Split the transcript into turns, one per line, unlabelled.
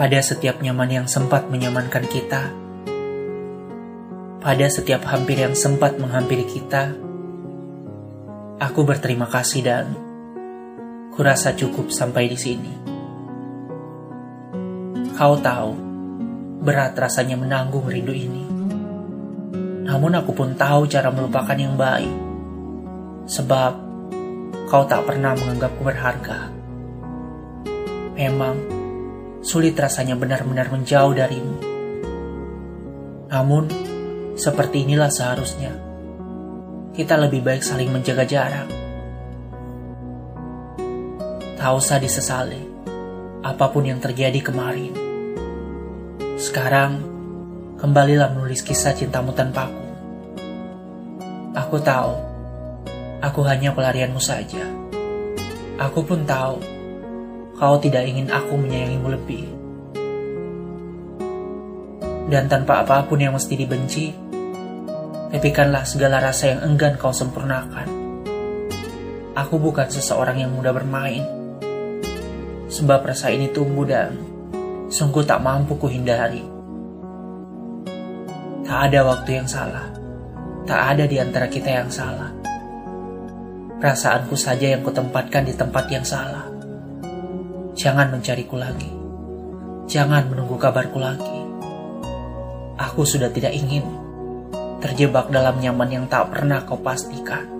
pada setiap nyaman yang sempat menyamankan kita, pada setiap hampir yang sempat menghampiri kita, aku berterima kasih dan kurasa cukup sampai di sini. Kau tahu, berat rasanya menanggung rindu ini. Namun aku pun tahu cara melupakan yang baik. Sebab kau tak pernah menganggapku berharga. Memang sulit rasanya benar-benar menjauh darimu. Namun, seperti inilah seharusnya. Kita lebih baik saling menjaga jarak. Tak usah disesali apa pun yang terjadi kemarin. Sekarang, kembalilah menulis kisah cintamu tanpaku. Aku tahu, aku hanya pelarianmu saja. Aku pun tahu, kau tidak ingin aku menyayangimu lebih. Dan tanpa apa pun yang mesti dibenci, tepikanlah segala rasa yang enggan kau sempurnakan. Aku bukan seseorang yang mudah bermain, sebab rasa ini tumbuh dan sungguh tak mampu kuhindari. Tak ada waktu yang salah, tak ada di antara kita yang salah. Perasaanku saja yang kutempatkan di tempat yang salah. Jangan mencariku lagi, jangan menunggu kabarku lagi. Aku sudah tidak ingin terjebak dalam nyaman yang tak pernah kau pastikan.